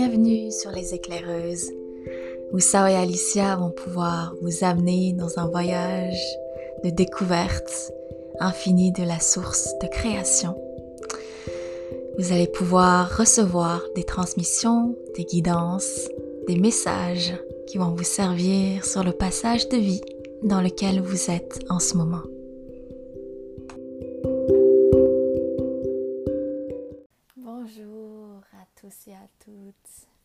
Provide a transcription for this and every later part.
Bienvenue sur les éclaireuses, où Sao et Alicia vont pouvoir vous amener dans un voyage de découverte infinie de la source de création. Vous allez pouvoir recevoir des transmissions, des guidances, des messages qui vont vous servir sur le passage de vie dans lequel vous êtes en ce moment.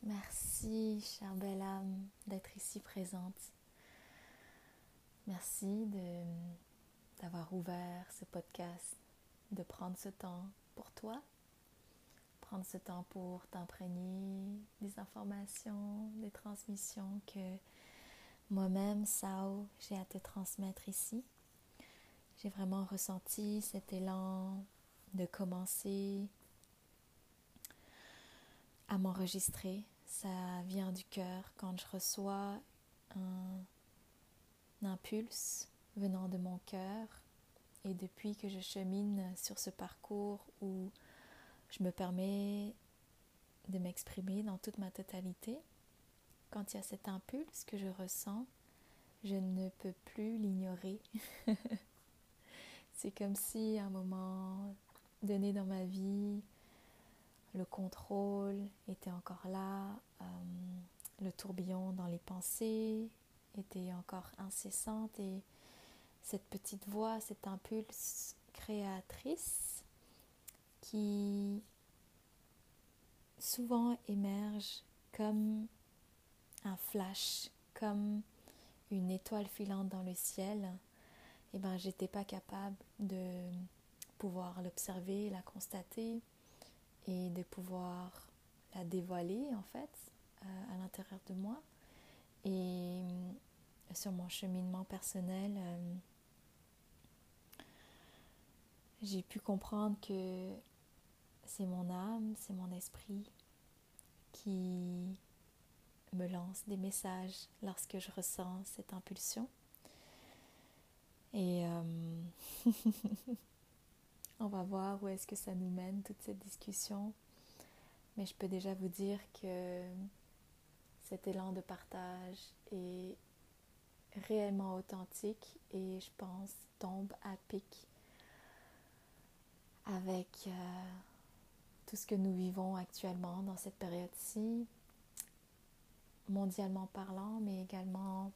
Merci, chère belle âme, d'être ici présente. Merci d'avoir ouvert ce podcast, de prendre ce temps pour toi, prendre ce temps pour t'imprégner des informations, des transmissions que moi-même, Sao, j'ai à te transmettre ici. J'ai vraiment ressenti cet élan de commencer à m'enregistrer. Ça vient du cœur quand je reçois un impulse venant de mon cœur. Et depuis que je chemine sur ce parcours où je me permets de m'exprimer dans toute ma totalité, quand il y a cet impulse que je ressens, je ne peux plus l'ignorer. C'est comme si à un moment donné dans ma vie, le contrôle était encore là, euh, le tourbillon dans les pensées était encore incessante et cette petite voix, cet impulse créatrice qui souvent émerge comme un flash, comme une étoile filante dans le ciel, eh ben j'étais pas capable de pouvoir l'observer, la constater et de pouvoir la dévoiler en fait euh, à l'intérieur de moi. Et euh, sur mon cheminement personnel, euh, j'ai pu comprendre que c'est mon âme, c'est mon esprit qui me lance des messages lorsque je ressens cette impulsion. Et on va voir où est-ce que ça nous mène, toute cette discussion. Mais je peux déjà vous dire que cet élan de partage est réellement authentique et je pense tombe à pic avec euh, tout ce que nous vivons actuellement dans cette période-ci, mondialement parlant, mais également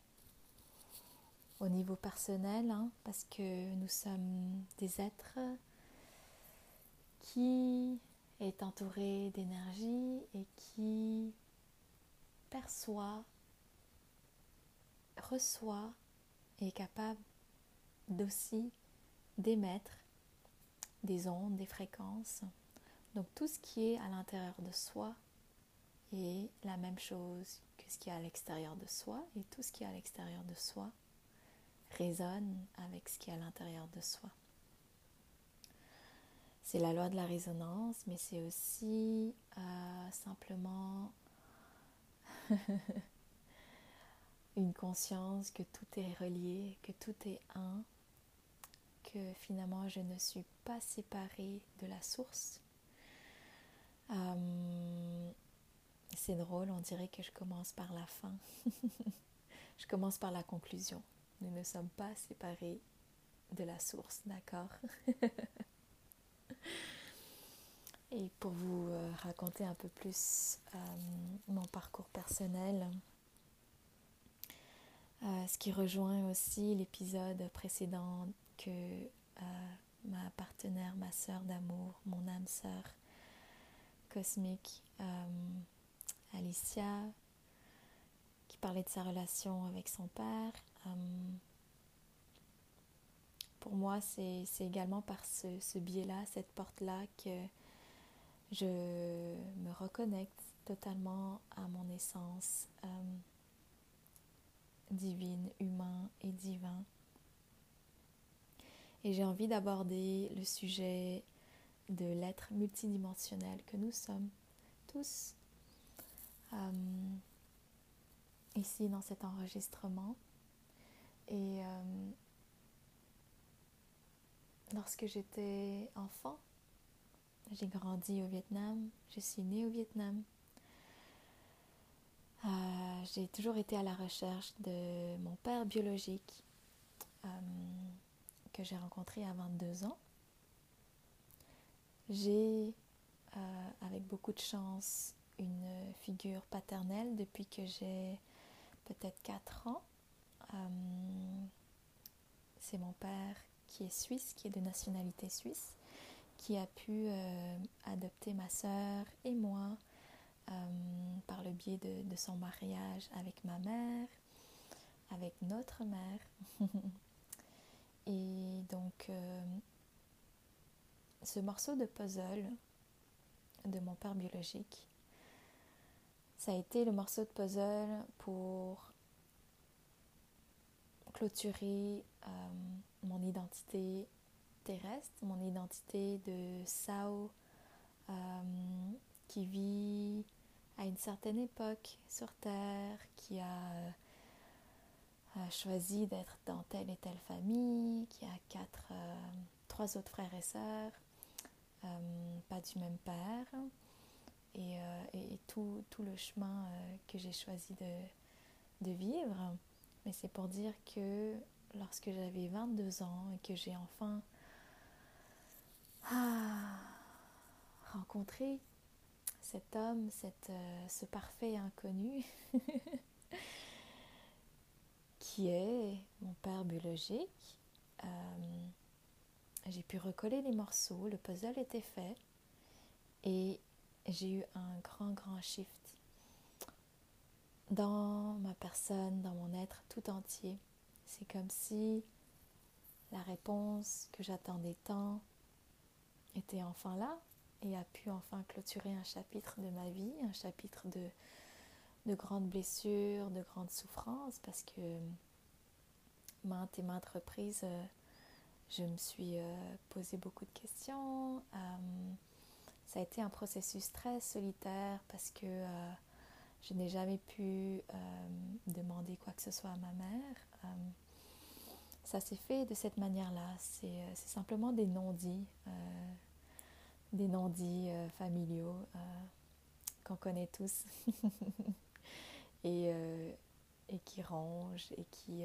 au niveau personnel, hein, parce que nous sommes des êtres qui est entouré d'énergie et qui perçoit, reçoit et est capable d'aussi d'émettre des ondes, des fréquences. Donc tout ce qui est à l'intérieur de soi est la même chose ce qui est à l'extérieur de soi et tout ce qui est à l'extérieur de soi résonne avec ce qui est à l'intérieur de soi. C'est la loi de la résonance, mais c'est aussi euh, simplement une conscience que tout est relié, que tout est un, que finalement je ne suis pas séparée de la source. Euh, c'est drôle, on dirait que je commence par la fin. je commence par la conclusion. Nous ne sommes pas séparés de la source, d'accord? Et pour vous euh, raconter un peu plus euh, mon parcours personnel, euh, ce qui rejoint aussi l'épisode précédent que ma partenaire, ma sœur d'amour, mon âme sœur cosmique, Alicia, qui parlait de sa relation avec son père. Pour moi, c'est également par ce, biais-là, cette porte-là, que je me reconnecte totalement à mon essence euh, divine, humain et divin. Et j'ai envie d'aborder le sujet de l'être multidimensionnel que nous sommes tous euh, ici dans cet enregistrement. Et euh, lorsque j'étais enfant, j'ai grandi au Vietnam, je suis née au Vietnam. Euh, j'ai toujours été à la recherche de mon père biologique euh, que j'ai rencontré à 22 ans. J'ai, euh, avec beaucoup de chance, une figure paternelle depuis que j'ai peut-être 4 ans. C'est mon père qui est suisse, qui est de nationalité suisse, qui a pu adopter ma sœur et moi euh, par le biais de, son mariage avec ma mère, avec notre mère. Et donc, euh, ce morceau de puzzle de mon père biologique, ça a été le morceau de puzzle pour clôturer euh, mon identité terrestre, mon identité de Sao qui vit à une certaine époque sur Terre, qui a, euh, choisi d'être dans telle et telle famille, qui a quatre, euh, trois autres frères et sœurs, euh, pas du même père, et, tout, le chemin que j'ai choisi de vivre. Mais c'est pour dire que lorsque j'avais 22 ans et que j'ai enfin ah, rencontré cet homme, euh, ce parfait inconnu, qui est mon père biologique. Euh, j'ai pu recoller les morceaux, le puzzle était fait et j'ai eu un grand, grand shift dans ma personne, dans mon être tout entier. C'est comme si la réponse que j'attendais tant était enfin là et a pu enfin clôturer un chapitre de ma vie, un chapitre de, de grandes blessures, de grandes souffrances, parce que maintes et maintes reprises, euh, je me suis euh, posé beaucoup de questions. Euh, ça a été un processus très solitaire parce que je n'ai jamais pu demander quoi que ce soit à ma mère. ça s'est fait de cette manière-là. C'est simplement des non-dits des non-dits euh, familiaux euh, qu'on connaît tous et, euh, et, qui rongent et qui,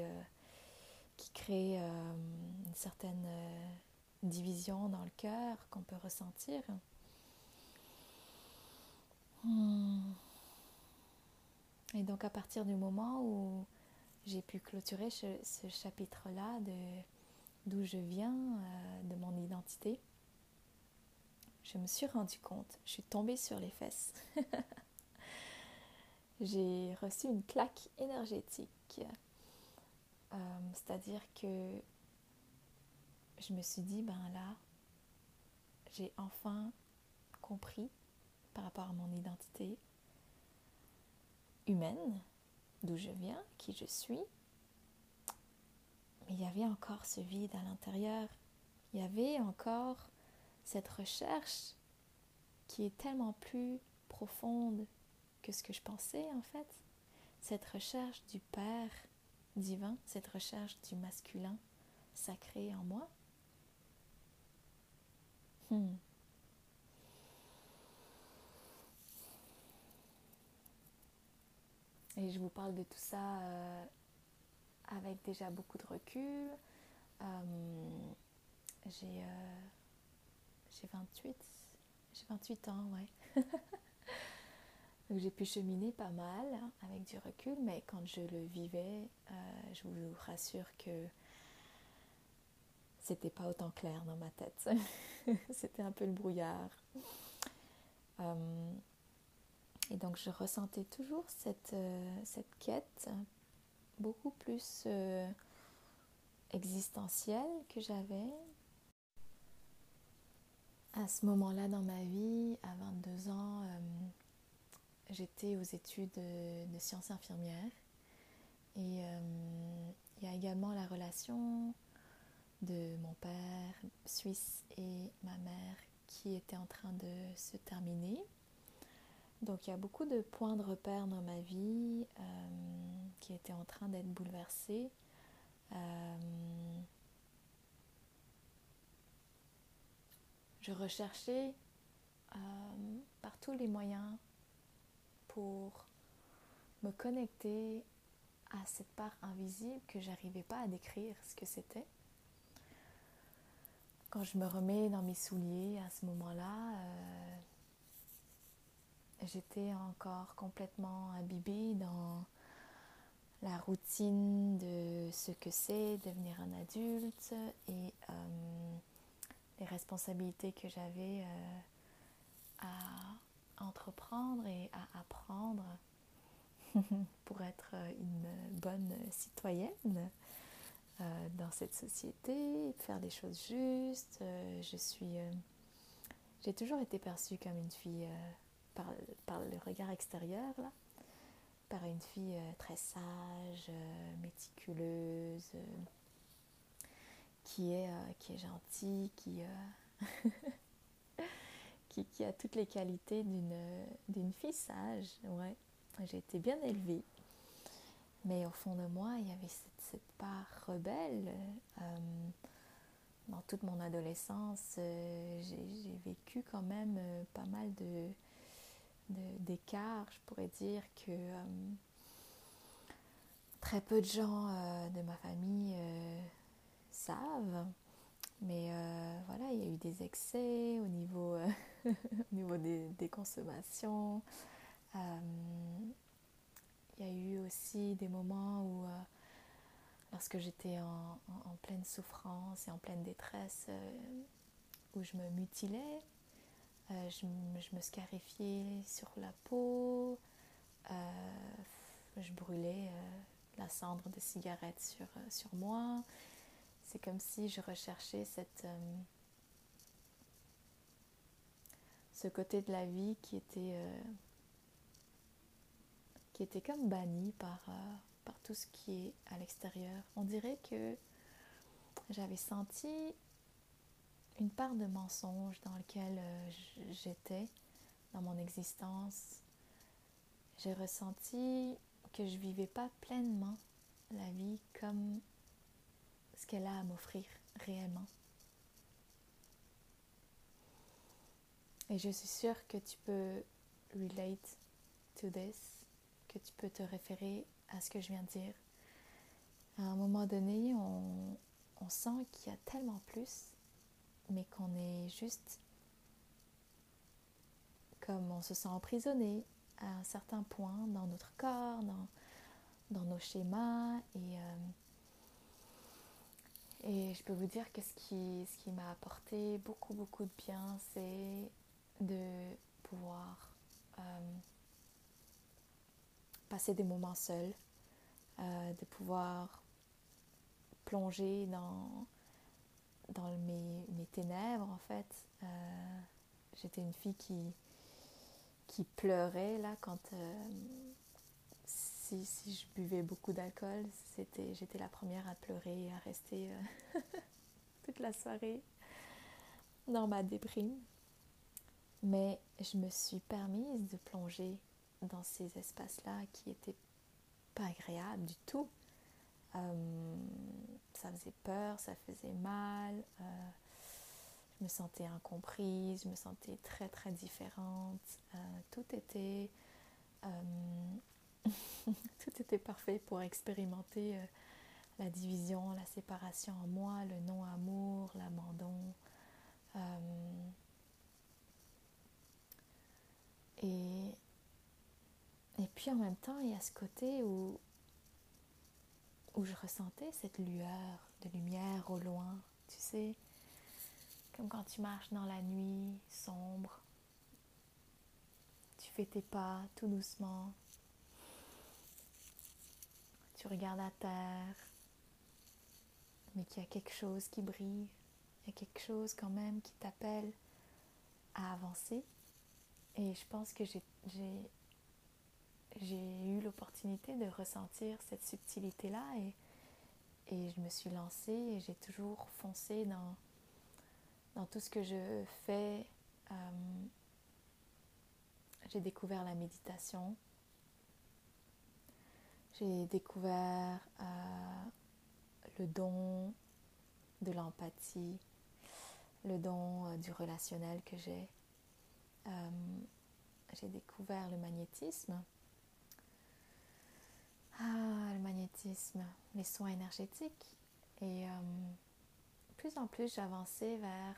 qui créent une certaine division dans le cœur qu'on peut ressentir. Hmm. Et donc à partir du moment où j'ai pu clôturer ce, chapitre-là d'où je viens, de mon identité, je me suis rendu compte, je suis tombée sur les fesses. j'ai reçu une claque énergétique. Euh, c'est-à-dire que je me suis dit, ben là, j'ai enfin compris par rapport à mon identité humaine, d'où je viens, qui je suis. Mais il y avait encore ce vide à l'intérieur. Il y avait encore cette recherche qui est tellement plus profonde que ce que je pensais en fait, cette recherche du Père divin, cette recherche du masculin sacré en moi. Hmm. Et je vous parle de tout ça euh, avec déjà beaucoup de recul. Euh, j'ai euh, j'ai 28. J'ai 28 ans, ouais. Donc j'ai pu cheminer pas mal avec du recul, mais quand je le vivais, je vous rassure que c'était pas autant clair dans ma tête. c'était un peu le brouillard. Euh, et donc je ressentais toujours cette, euh, cette quête beaucoup plus existentielle que j'avais, à ce moment-là dans ma vie, à 22 ans, euh, j'étais aux études de, sciences infirmières. Et euh, il y a également la relation de mon père suisse et ma mère qui était en train de se terminer. Donc il y a beaucoup de points de repère dans ma vie euh, qui étaient en train d'être bouleversés. je recherchais euh, par tous les moyens pour me connecter à cette part invisible que j'arrivais pas à décrire ce que c'était. Quand je me remets dans mes souliers à ce moment-là, euh, j'étais encore complètement imbibée dans la routine de ce que c'est devenir un adulte et euh, les responsabilités que j'avais euh, à entreprendre et à apprendre pour être une bonne citoyenne euh, dans cette société, faire des choses justes. je suis, j'ai toujours été perçue comme une fille par, le regard extérieur là, par une fille euh, très sage, euh, méticuleuse, euh, qui, est, qui est gentille, qui, qui, qui, a toutes les qualités d'une fille sage. Ouais. J'ai été bien élevée. Mais au fond de moi, il y avait cette, cette part rebelle. dans toute mon adolescence, j'ai vécu quand même pas mal de, d'écart, je pourrais dire que euh, très peu de gens euh, de ma famille euh, savent. Mais voilà, il y a eu des excès au niveau, au niveau des, consommations. il y a eu aussi des moments où, lorsque j'étais en, en, pleine souffrance et en pleine détresse, où je me mutilais, euh, je, me scarifiais sur la peau, euh, je brûlais euh, la cendre de cigarette sur, sur moi. C'est comme si je recherchais cette, ce côté de la vie qui était, qui était comme banni par, par tout ce qui est à l'extérieur. On dirait que j'avais senti une part de mensonge dans lequel euh, j'étais dans mon existence. J'ai ressenti que je vivais pas pleinement la vie comme ce qu'elle a à m'offrir réellement. Et je suis sûre que tu peux relate to this, que tu peux te référer à ce que je viens de dire. À un moment donné, on, on sent qu'il y a tellement plus mais qu'on est juste comme on se sent emprisonné à un certain point dans notre corps, dans, dans nos schémas. Et, euh, et je peux vous dire que ce qui, ce qui m'a apporté beaucoup, beaucoup de bien, c'est de pouvoir euh, passer des moments seuls, euh, de pouvoir plonger dans dans mes, ténèbres, en fait. Euh, j'étais une fille qui, pleurait, là, quand... Euh, si, je buvais beaucoup d'alcool, j'étais la première à pleurer et à rester euh, toute la soirée dans ma déprime. Mais je me suis permise de plonger dans ces espaces-là qui étaient pas agréables du tout. Euh, ça faisait peur, ça faisait mal. Euh, je me sentais incomprise, je me sentais très très différente. Euh, tout était tout était parfait pour expérimenter la division, la séparation en moi, le non-amour, l'abandon. et, et puis en même temps, il y a ce côté où où je ressentais cette lueur de lumière au loin, tu sais, comme quand tu marches dans la nuit sombre, tu fais tes pas tout doucement, tu regardes à terre, mais qu'il y a quelque chose qui brille, il y a quelque chose quand même qui t'appelle à avancer. Et je pense que j'ai j'ai eu l'opportunité de ressentir cette subtilité-là et, et je me suis lancée et j'ai toujours foncé dans, dans tout ce que je fais. Euh, j'ai découvert la méditation. J'ai découvert euh, le don de l'empathie, le don euh, du relationnel que j'ai. j'ai découvert le magnétisme Ah, le magnétisme, les soins énergétiques. Et euh, plus en plus, j'avançais vers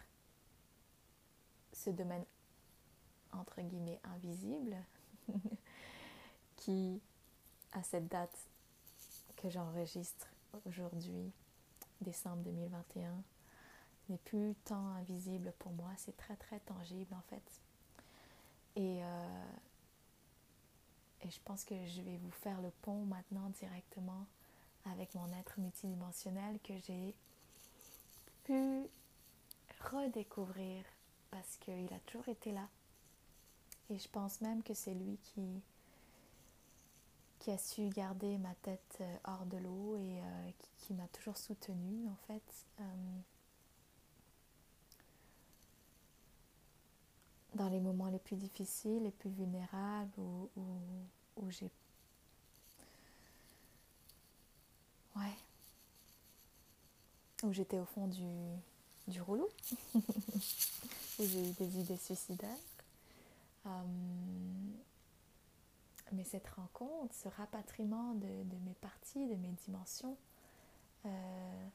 ce domaine entre guillemets invisible qui, à cette date que j'enregistre aujourd'hui, décembre 2021, n'est plus tant invisible pour moi, c'est très très tangible en fait. Et, euh, et je pense que je vais vous faire le pont maintenant directement avec mon être multidimensionnel que j'ai pu redécouvrir parce qu'il a toujours été là. Et je pense même que c'est lui qui, qui a su garder ma tête euh, hors de l'eau et euh, qui, m'a toujours soutenue en fait. Euh, dans les moments les plus difficiles, les plus vulnérables, où, où, j'ai... Ouais. Où j'étais au fond du, du rouleau, où j'ai eu des idées suicidaires. mais cette rencontre, ce rapatriement de, mes parties, de mes dimensions, euh,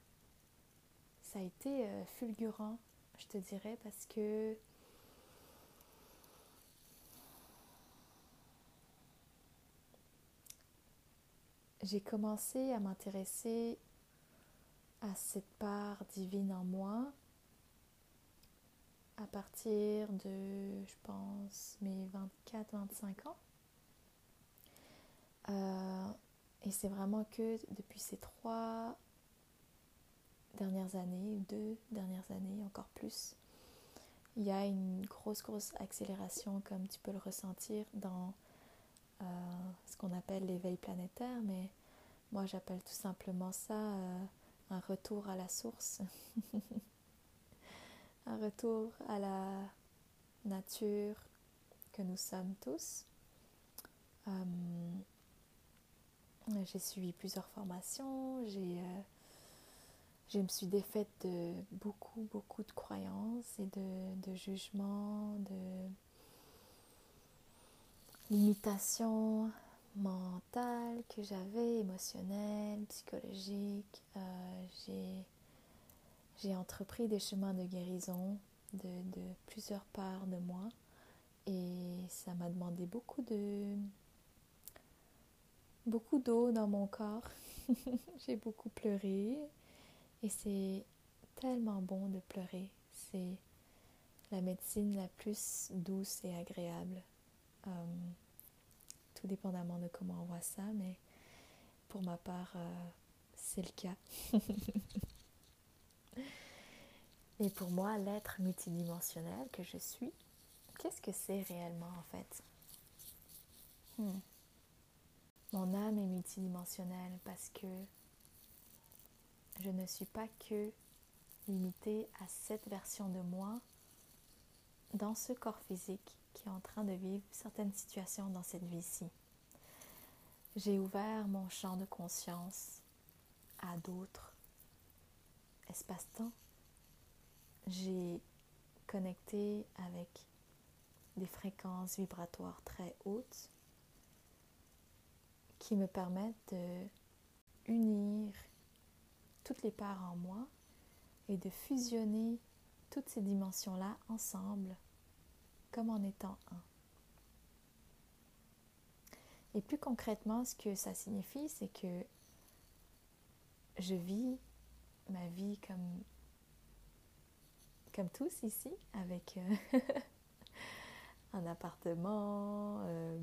ça a été euh, fulgurant, je te dirais, parce que j'ai commencé à m'intéresser à cette part divine en moi à partir de, je pense, mes 24-25 ans. Euh, et c'est vraiment que depuis ces trois dernières années, deux dernières années, encore plus, il y a une grosse, grosse accélération, comme tu peux le ressentir dans euh, ce qu'on appelle l'éveil planétaire, mais moi j'appelle tout simplement ça euh, un retour à la source, un retour à la nature que nous sommes tous. Euh, j'ai suivi plusieurs formations, j'ai, je me suis défaite de beaucoup, beaucoup de croyances et de, de jugements, de limitations mentales que j'avais, émotionnelles, psychologiques. Euh, j'ai, entrepris des chemins de guérison de, de, plusieurs parts de moi et ça m'a demandé beaucoup de beaucoup d'eau dans mon corps. j'ai beaucoup pleuré et c'est tellement bon de pleurer. C'est la médecine la plus douce et agréable. Euh, tout dépendamment de comment on voit ça, mais pour ma part, euh, c'est le cas. Et pour moi, l'être multidimensionnel que je suis, qu'est-ce que c'est réellement en fait? Hmm. Mon âme est multidimensionnelle parce que je ne suis pas que limitée à cette version de moi dans ce corps physique qui est en train de vivre certaines situations dans cette vie-ci. J'ai ouvert mon champ de conscience à d'autres espaces-temps. J'ai connecté avec des fréquences vibratoires très hautes qui me permettent de unir toutes les parts en moi et de fusionner toutes ces dimensions-là ensemble comme en étant un. Et plus concrètement, ce que ça signifie, c'est que je vis ma vie comme, comme tous ici, avec euh, un appartement, euh,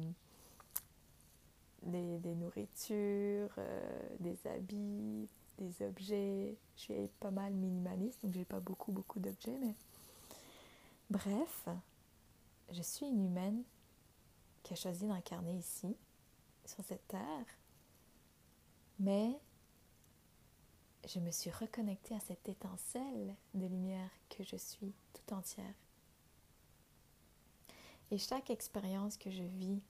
des, nourritures, euh, des habits, des objets. Je suis pas mal minimaliste, donc j'ai pas beaucoup, beaucoup d'objets, mais bref, je suis une humaine qui a choisi d'incarner ici, sur cette terre, mais je me suis reconnectée à cette étincelle de lumière que je suis tout entière. Et chaque expérience que je vis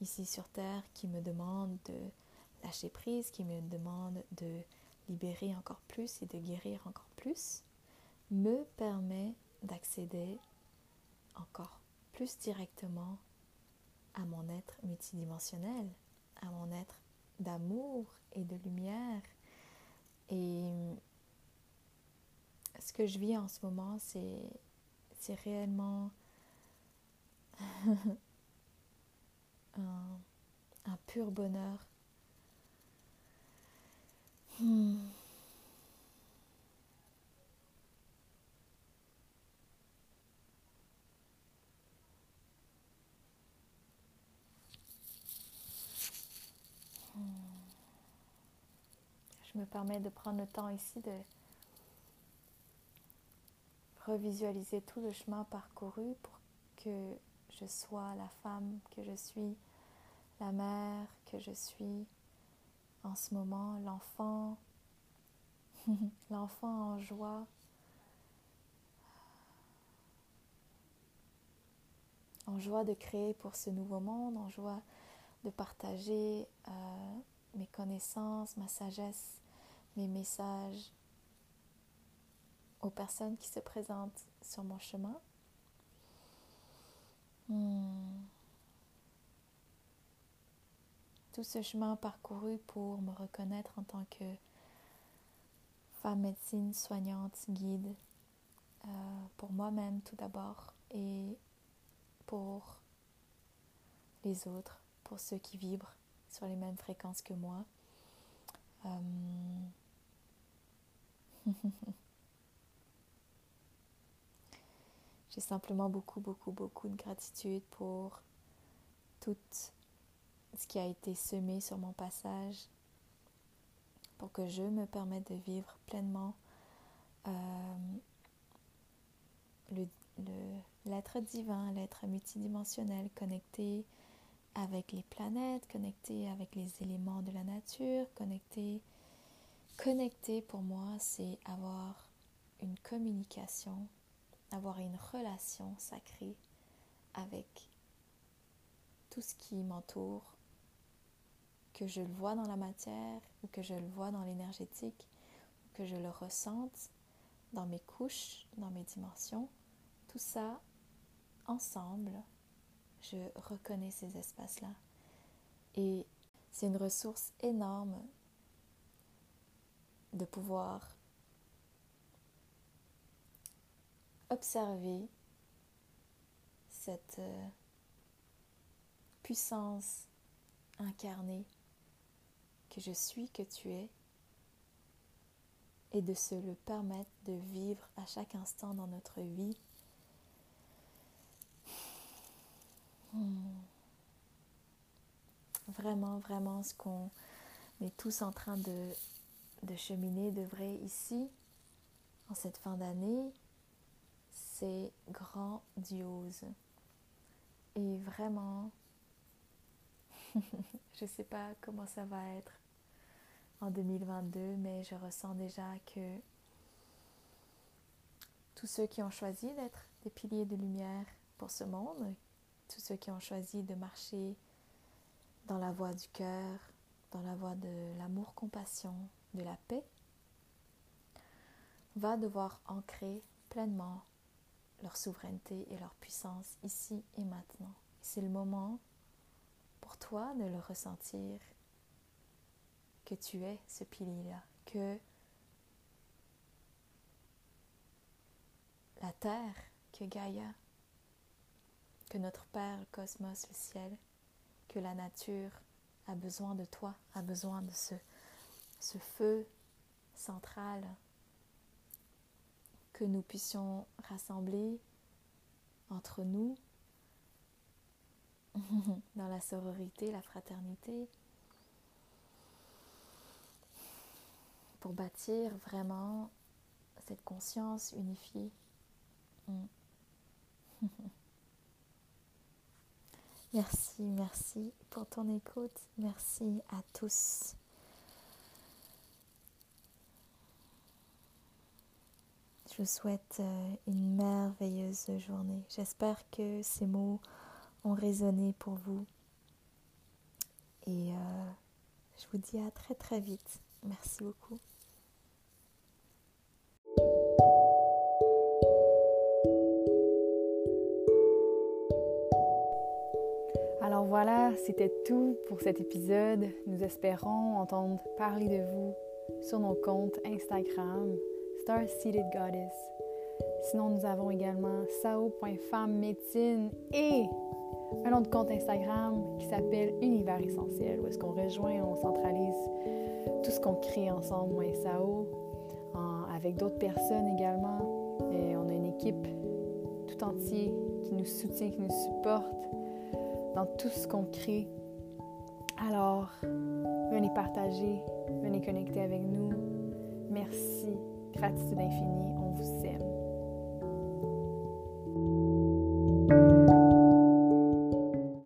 ici sur Terre qui me demande de lâcher prise, qui me demande de libérer encore plus et de guérir encore plus, me permet d'accéder encore plus directement à mon être multidimensionnel, à mon être d'amour et de lumière. Et ce que je vis en ce moment, c'est, réellement un, un, pur bonheur. Hmm. Me permets de prendre le temps ici de revisualiser tout le chemin parcouru pour que je sois la femme que je suis, la mère que je suis en ce moment, l'enfant, l'enfant en joie, en joie de créer pour ce nouveau monde, en joie de partager euh, mes connaissances, ma sagesse, mes messages aux personnes qui se présentent sur mon chemin. Hmm. Tout ce chemin parcouru pour me reconnaître en tant que femme médecine, soignante, guide, euh, pour moi-même tout d'abord et pour les autres, pour ceux qui vibrent sur les mêmes fréquences que moi. Euh, J'ai simplement beaucoup, beaucoup, beaucoup de gratitude pour tout ce qui a été semé sur mon passage, pour que je me permette de vivre pleinement euh, l'être divin, l'être multidimensionnel, connecté avec les planètes, connecté avec les éléments de la nature, connecté. Connecté pour moi, c'est avoir une communication avoir une relation sacrée avec tout ce qui m'entoure, que je le vois dans la matière ou que je le vois dans l'énergétique, que je le ressente dans mes couches, dans mes dimensions, tout ça ensemble, je reconnais ces espaces-là. Et c'est une ressource énorme de pouvoir observer cette euh, puissance incarnée que je suis, que tu es, et de se le permettre de vivre à chaque instant dans notre vie. Hmm. Vraiment, vraiment, ce qu'on est tous en train de, de cheminer de vrai ici, en cette fin d'année, c'est grandiose. Et vraiment, je ne sais pas comment ça va être en 2022, mais je ressens déjà que tous ceux qui ont choisi d'être des piliers de lumière pour ce monde, tous ceux qui ont choisi de marcher dans la voie du cœur, dans la voie de l'amour-compassion, de la paix, va devoir ancrer pleinement leur souveraineté et leur puissance ici et maintenant. C'est le moment pour toi de le ressentir que tu es ce pilier-là, que la terre, que Gaïa, que notre Père, le cosmos, le ciel, que la nature a besoin de toi, a besoin de ce, ce feu central que nous puissions rassembler entre nous dans la sororité, la fraternité, pour bâtir vraiment cette conscience unifiée. merci, merci pour ton écoute. Merci à tous. Je vous souhaite euh, une merveilleuse journée. J'espère que ces mots ont résonné pour vous. Et euh, je vous dis à très très vite. Merci beaucoup. Alors Alors voilà, c'était tout pour cet épisode. Nous espérons entendre parler de vous sur nos comptes Instagram, Star Seated Goddess. Sinon, nous avons également sao.femmemédecine et un autre compte Instagram qui s'appelle Univers Essentiel, où est-ce qu'on rejoint, on centralise tout ce qu'on crée ensemble, moi et Sao, avec d'autres personnes également. Et on a une équipe tout entière qui nous soutient, qui nous supporte dans tout ce qu'on crée. Alors, venez partager, venez connecter avec nous. Merci, gratitude infinie, on vous aime.